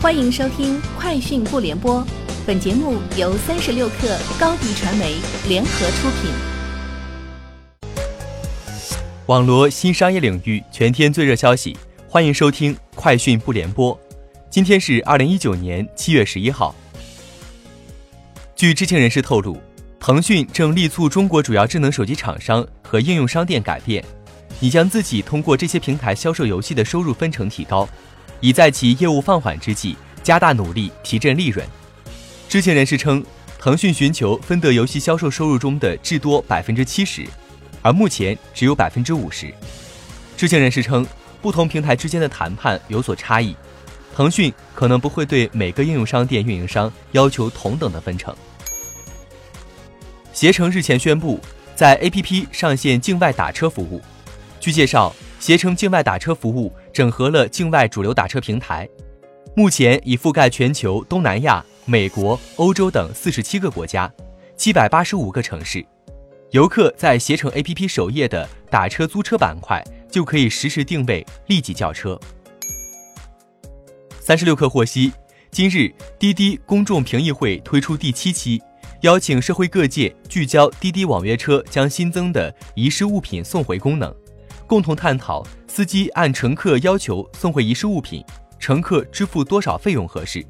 欢迎收听《快讯不联播》，本节目由三十六克高低传媒联合出品。网罗新商业领域全天最热消息，欢迎收听《快讯不联播》。今天是二零一九年七月十一号。据知情人士透露，腾讯正力促中国主要智能手机厂商和应用商店改变，拟将自己通过这些平台销售游戏的收入分成提高。已在其业务放缓之际，加大努力提振利润。知情人士称，腾讯寻求分得游戏销售收入中的至多百分之七十，而目前只有百分之五十。知情人士称，不同平台之间的谈判有所差异，腾讯可能不会对每个应用商店运营商要求同等的分成。携程日前宣布，在 APP 上线境外打车服务。据介绍，携程境外打车服务。整合了境外主流打车平台，目前已覆盖全球东南亚、美国、欧洲等四十七个国家，七百八十五个城市。游客在携程 APP 首页的打车租车板块就可以实时定位，立即叫车。三十六氪获悉，今日滴滴公众评议会推出第七期，邀请社会各界聚焦滴滴网约车将新增的遗失物品送回功能。共同探讨司机按乘客要求送回遗失物品，乘客支付多少费用合适。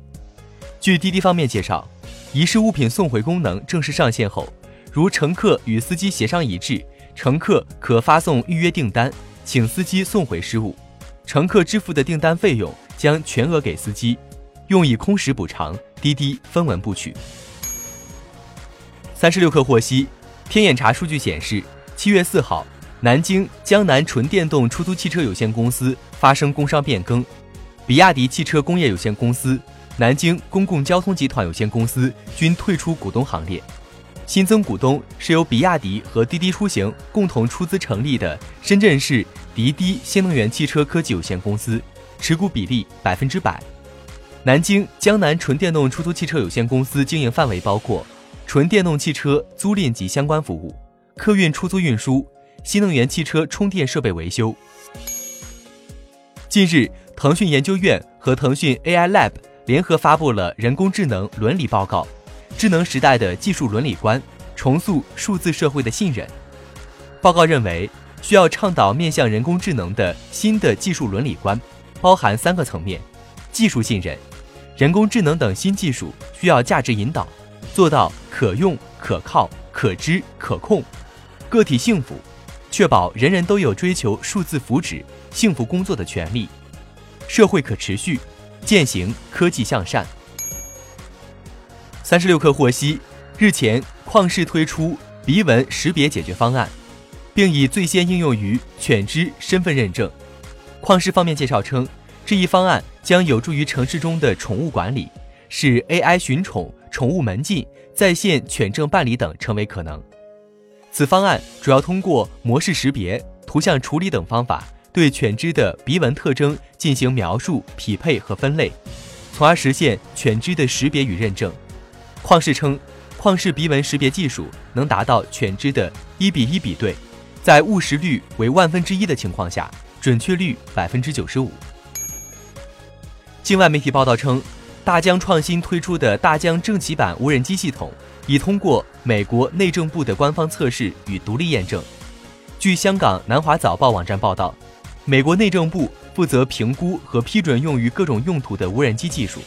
据滴滴方面介绍，遗失物品送回功能正式上线后，如乘客与司机协商一致，乘客可发送预约订单，请司机送回失物，乘客支付的订单费用将全额给司机，用以空时补偿，滴滴分文不取。三十六氪获悉，天眼查数据显示，七月四号。南京江南纯电动出租汽车有限公司发生工商变更，比亚迪汽车工业有限公司、南京公共交通集团有限公司均退出股东行列，新增股东是由比亚迪和滴滴出行共同出资成立的深圳市滴滴新能源汽车科技有限公司，持股比例百分之百。南京江南纯电动出租汽车有限公司经营范围包括纯电动汽车租赁及相关服务、客运出租运输。新能源汽车充电设备维修。近日，腾讯研究院和腾讯 AI Lab 联合发布了人工智能伦理报告，《智能时代的技术伦理观：重塑数字社会的信任》。报告认为，需要倡导面向人工智能的新的技术伦理观，包含三个层面：技术信任，人工智能等新技术需要价值引导，做到可用、可靠、可知、可控；个体幸福。确保人人都有追求数字福祉、幸福工作的权利，社会可持续，践行科技向善。三十六氪获悉，日前旷视推出鼻纹识别解决方案，并已最先应用于犬只身份认证。旷视方面介绍称，这一方案将有助于城市中的宠物管理，使 AI 寻宠、宠物门禁、在线犬证办理等成为可能。此方案主要通过模式识别、图像处理等方法，对犬只的鼻纹特征进行描述、匹配和分类，从而实现犬只的识别与认证。旷视称，旷视鼻纹识别技术能达到犬只的一比一比对，在误识率为万分之一的情况下，准确率百分之九十五。境外媒体报道称，大疆创新推出的大疆正极版无人机系统。已通过美国内政部的官方测试与独立验证。据香港南华早报网站报道，美国内政部负责评估和批准用于各种用途的无人机技术。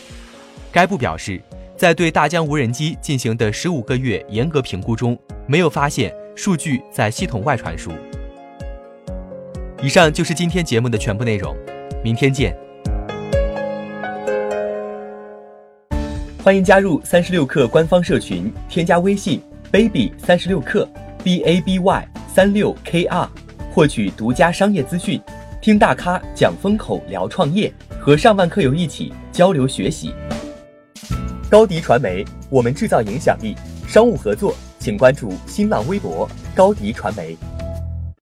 该部表示，在对大疆无人机进行的十五个月严格评估中，没有发现数据在系统外传输。以上就是今天节目的全部内容，明天见。欢迎加入三十六氪官方社群，添加微信 baby 三十六氪 b a b y 三六 k r，获取独家商业资讯，听大咖讲风口，聊创业，和上万客友一起交流学习。高迪传媒，我们制造影响力。商务合作，请关注新浪微博高迪传媒。